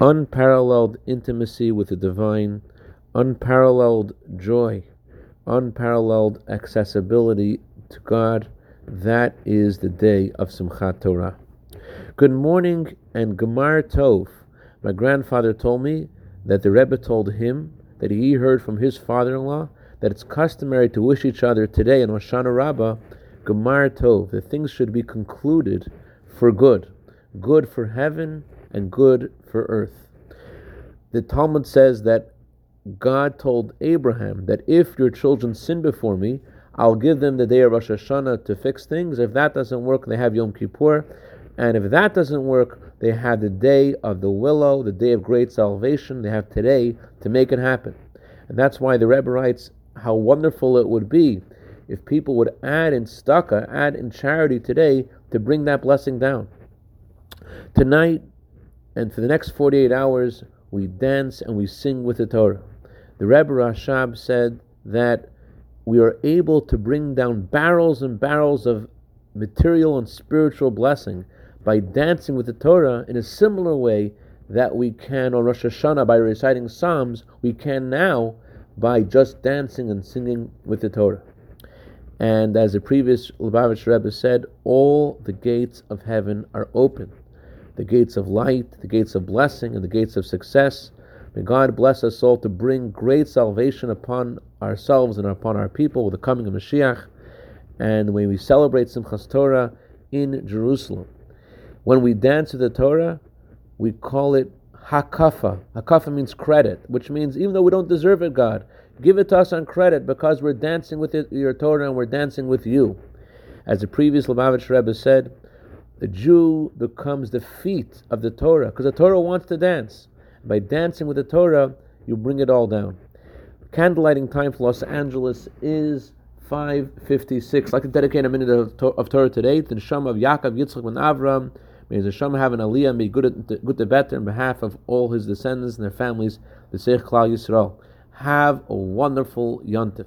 unparalleled intimacy with the divine, unparalleled joy, unparalleled accessibility to God. That is the day of Simchat Torah. Good morning and Gemar Tov. My grandfather told me that the Rebbe told him that he heard from his father-in-law that it's customary to wish each other today in Hoshana Rabbah, Gemar Tov, that things should be concluded for good, good for heaven and good for earth. The Talmud says that God told Abraham that if your children sin before me, I'll give them the day of Rosh Hashanah to fix things. If that doesn't work, they have Yom Kippur. And if that doesn't work, they have the day of the willow, the day of great salvation. They have today to make it happen. And that's why the Rebbe writes how wonderful it would be if people would add in tzedakah, add in charity today to bring that blessing down. Tonight and for the next 48 hours, we dance and we sing with the Torah. The Rebbe Rashab said that we are able to bring down barrels and barrels of material and spiritual blessing by dancing with the Torah in a similar way that we can on Rosh Hashanah by reciting Psalms, we can now by just dancing and singing with the Torah. And as the previous Lubavitch Rebbe said, all the gates of heaven are open. The gates of light, the gates of blessing, and the gates of success. May God bless us all to bring great salvation upon ourselves and upon our people with the coming of Mashiach. And when we celebrate Simchas Torah in Jerusalem, when we dance to the Torah, we call it hakafa. Hakafa means credit, which means even though we don't deserve it, God, give it to us on credit because we're dancing with it, your Torah and we're dancing with you. As the previous Lubavitch Rebbe said, the Jew becomes the feet of the Torah because the Torah wants to dance. By dancing with the Torah, you bring it all down. Candlelighting time for Los Angeles is 5.56. I'd like to dedicate a minute of, Torah today to the Neshama of Yaakov, Yitzchak, and Avram. May the Neshama have an aliyah and be good, good to better in behalf of all his descendants and their families, the Seich Klal Yisrael. Have a wonderful Yontif.